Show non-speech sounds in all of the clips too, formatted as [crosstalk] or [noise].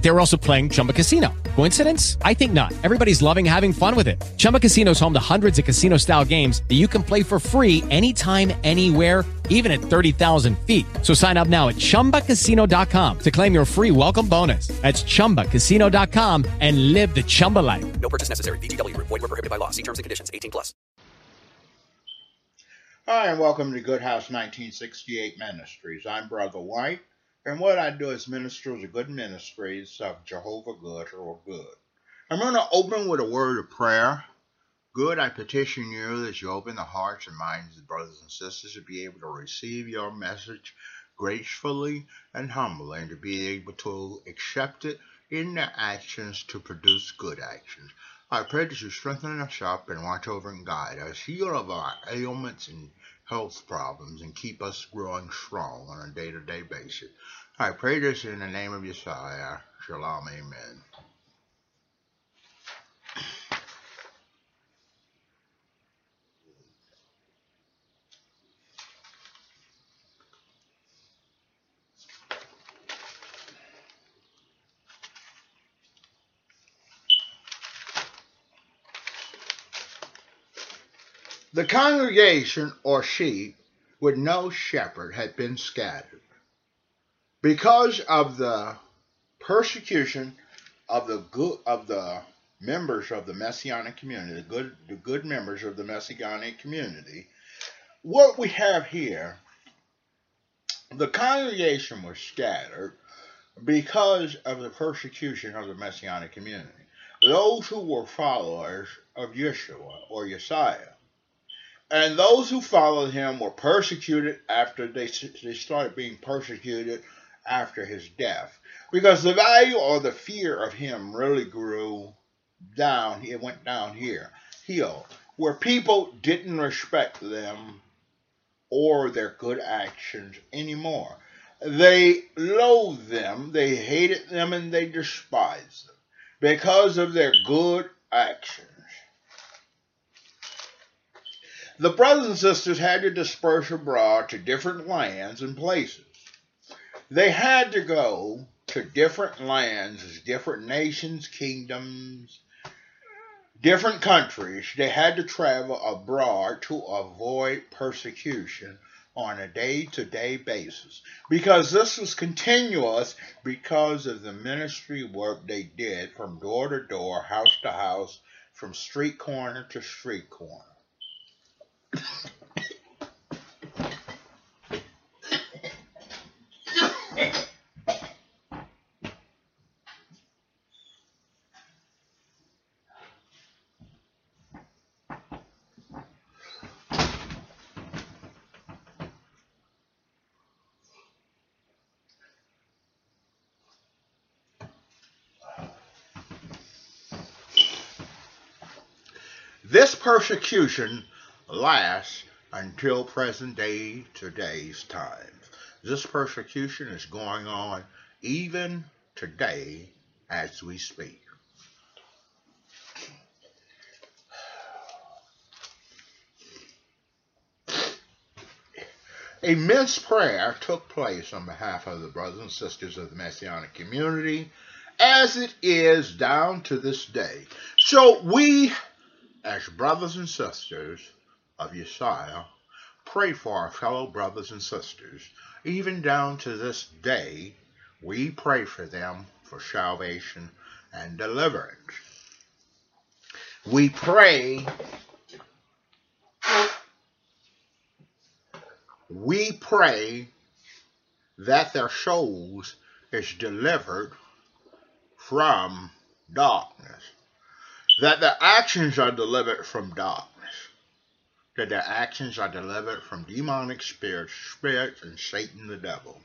They were also playing Chumba Casino. Coincidence? I think not. Everybody's loving having fun with it. Chumba Casino is home to hundreds of casino style games that you can play for free anytime, anywhere, even at 30,000 feet. So sign up now at chumbacasino.com to claim your free welcome bonus. That's chumbacasino.com and live the Chumba life. No purchase necessary. VGW Group. Void were prohibited by law. See terms and conditions. 18 plus. Hi, and welcome to Good House 1968 Ministries. I'm Brother White, and what I do is minister the good ministries of Jehovah Good or Good. I'm going to open with a word of prayer. Good, I petition you that you open the hearts and minds of brothers and sisters to be able to receive your message gracefully and humbly, and to be able to accept it in their actions to produce good actions. I pray that you strengthen us up and watch over and guide us, heal of our ailments and health problems, and keep us growing strong on a day to day basis. I pray this in the name of Yeshua. Shalom, amen. The congregation or sheep with no shepherd had been scattered. Because of the persecution of the good of the members of the messianic community, the good the good members of the messianic community, what we have here, the congregation was scattered because of the persecution of the messianic community. Those who were followers of Yeshua or Yeshua and those who followed him were persecuted after they, they started being persecuted after his death. Because the value or the fear of him really grew down. It went down here, hill, where people didn't respect them or their good actions anymore. They loathed them, they hated them, and they despised them because of their good actions. The brothers and sisters had to disperse abroad to different lands and places. They had to go to different lands, different nations, kingdoms, different countries. They had to travel abroad to avoid persecution on a day to day basis because this was continuous because of the ministry work they did from door to door, house to house, from street corner to street corner. This persecution lasts until present day today's time. This persecution is going on even today as we speak. A men's prayer took place on behalf of the brothers and sisters of the Messianic community, as it is down to this day. So we, as brothers and sisters of Yeshua, pray for our fellow brothers and sisters. Even down to this day, we pray for them for salvation and deliverance. We pray we pray that their souls is delivered from darkness, that their actions are delivered from darkness, that their actions are delivered from demonic spirits, spirits, and Satan the devil.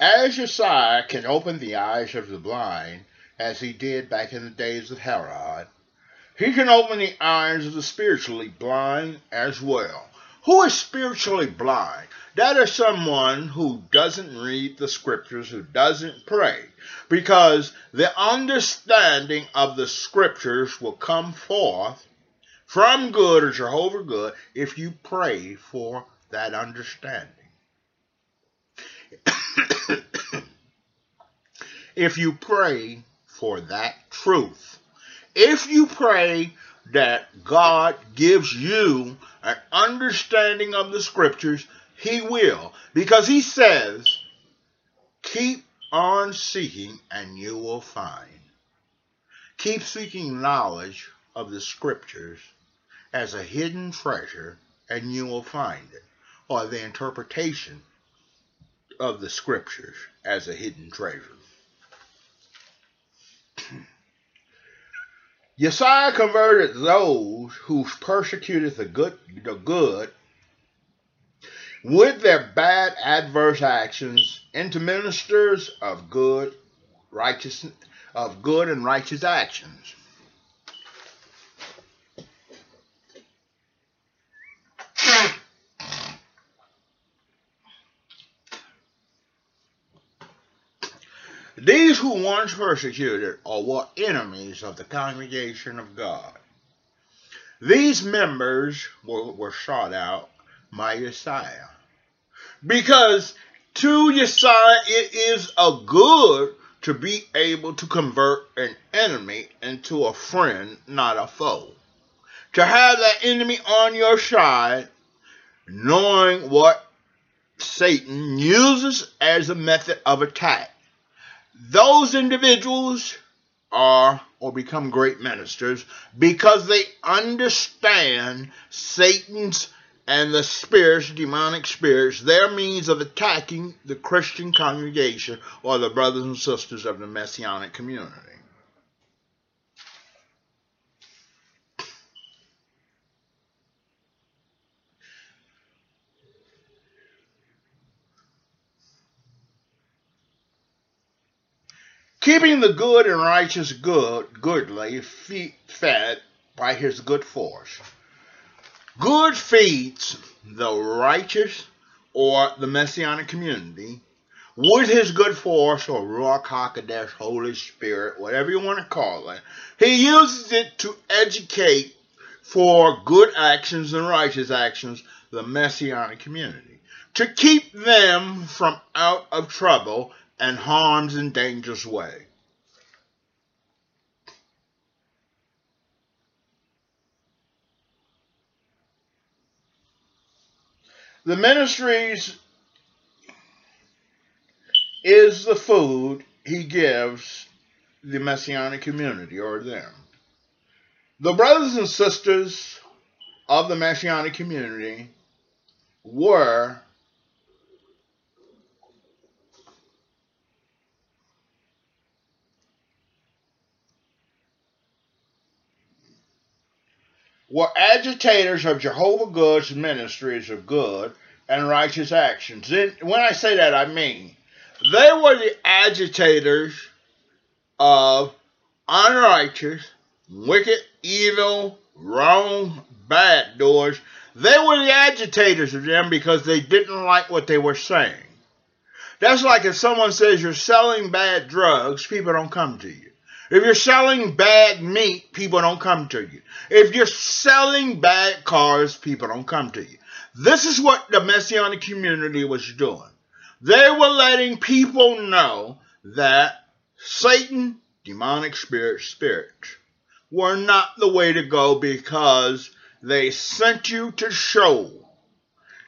As Josiah can open the eyes of the blind, as he did back in the days of Herod, he can open the eyes of the spiritually blind as well. Who is spiritually blind? That is someone who doesn't read the scriptures, who doesn't pray. Because the understanding of the scriptures will come forth from good or Jehovah good if you pray for that understanding. [coughs] if you pray for that truth. If you pray that God gives you an understanding of the scriptures, He will. Because He says, keep on seeking and you will find. Keep seeking knowledge of the scriptures as a hidden treasure and you will find it. Or the interpretation of the scriptures as a hidden treasure. [clears throat] Josiah converted those who persecuted the good, the good with their bad adverse actions into ministers of good righteous of good and righteous actions. These who once persecuted are what enemies of the congregation of God. These members were, were sought out by Josiah. Because to your side, it is a good to be able to convert an enemy into a friend, not a foe. To have that enemy on your side, knowing what Satan uses as a method of attack those individuals are or become great ministers because they understand Satan's and the spirits, demonic spirits, their means of attacking the Christian congregation or the brothers and sisters of the Messianic community. keeping the good and righteous good goodly fed by his good force. Good feeds the righteous or the messianic community with his good force or Ruach HaKodesh, Holy Spirit, whatever you want to call it. He uses it to educate for good actions and righteous actions the messianic community. To keep them from out of trouble and harms and dangerous way. The ministries is the food he gives the messianic community or them. The brothers and sisters of the messianic community were were agitators of Jehovah God's ministries of good and righteous actions. And when I say that, I mean they were the agitators of unrighteous, wicked, evil, wrong, bad doers. They were the agitators of them because they didn't like what they were saying. That's like if someone says you're selling bad drugs, people don't come to you. If you're selling bad meat, people don't come to you. If you're selling bad cars, people don't come to you. This is what the Messianic community was doing. They were letting people know that Satan, demonic spirits, spirits, were not the way to go because they sent you to Sheol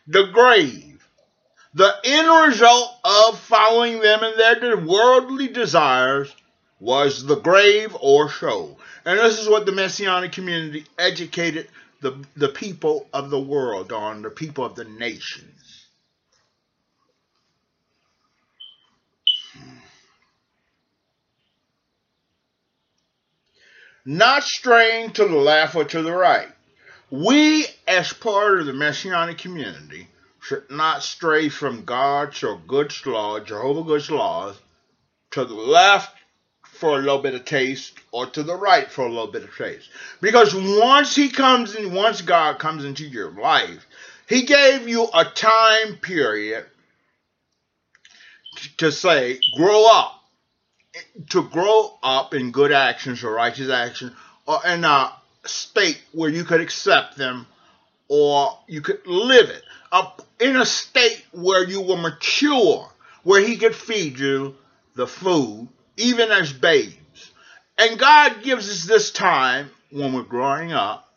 the grave. The end result of following them in their worldly desires was the grave or Sheol. And this is what the Messianic community educated the, the people of the world on, the people of the nations. Not straying to the left or to the right. We, as part of the Messianic community, should not stray from God's or God's law, Jehovah God's laws, to the left for a little bit of taste or to the right for a little bit of taste. Because once he comes in, once God comes into your life, He gave you a time period to say, grow up. To grow up in good actions or righteous actions, or in a state where you could accept them or you could live it. Up in a state where you were mature, where he could feed you the food, even as babes. And God gives us this time when we're growing up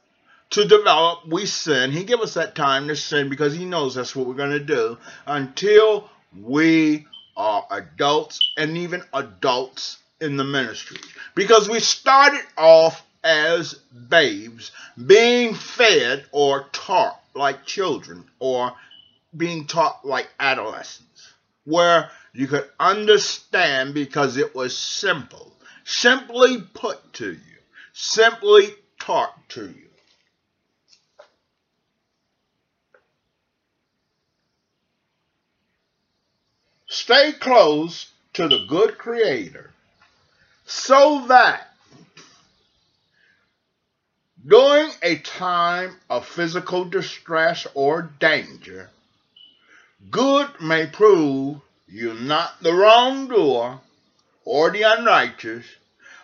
to develop. We sin. He gives us that time to sin because he knows that's what we're going to do until we are adults and even adults in the ministry. Because we started off as babes, being fed or taught like children, or being taught like adolescents, where you could understand because it was simple, simply put to you, simply taught to you. Stay close to the good Creator so that during a time of physical distress or danger, good may prove you not the wrongdoer or the unrighteous,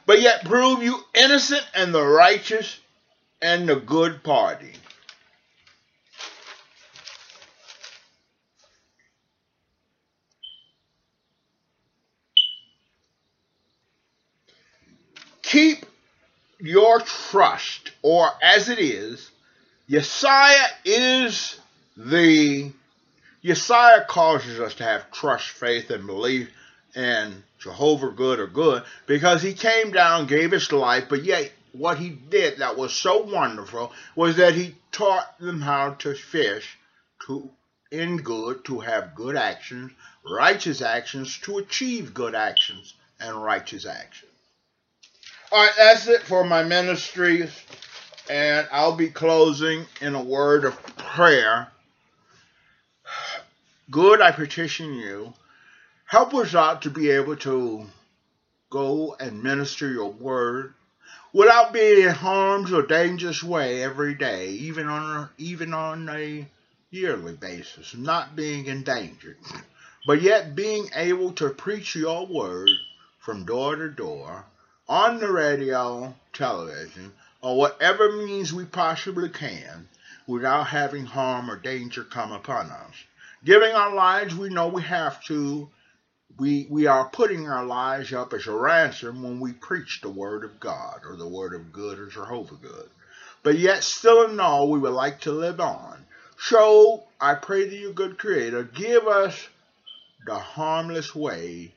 but yet prove you innocent and the righteous and the good party. Keep your trust, or as it is, Yesiah is the Yesiah causes us to have trust, faith, and belief in Jehovah good or good because he came down, gave his life, but yet what he did that was so wonderful was that he taught them how to fish to in good, to have good actions, righteous actions, to achieve good actions and righteous actions. All right, that's it for my ministries, and I'll be closing in a word of prayer. Good, I petition you. Help us out to be able to go and minister your word without being in harm's or dangerous way every day, even on a, even on a yearly basis, not being endangered, but yet being able to preach your word from door to door on the radio, television, or whatever means we possibly can without having harm or danger come upon us. Giving our lives, we know we have to. We, we are putting our lives up as a ransom when we preach the word of God or the word of good or Jehovah good. But yet, still in all, we would like to live on. So, I pray to you, good Creator, give us the harmless way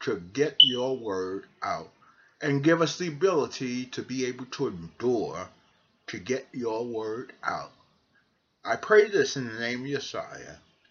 to get your word out and give us the ability to be able to endure to get your word out. I pray this in the name of Yesiah.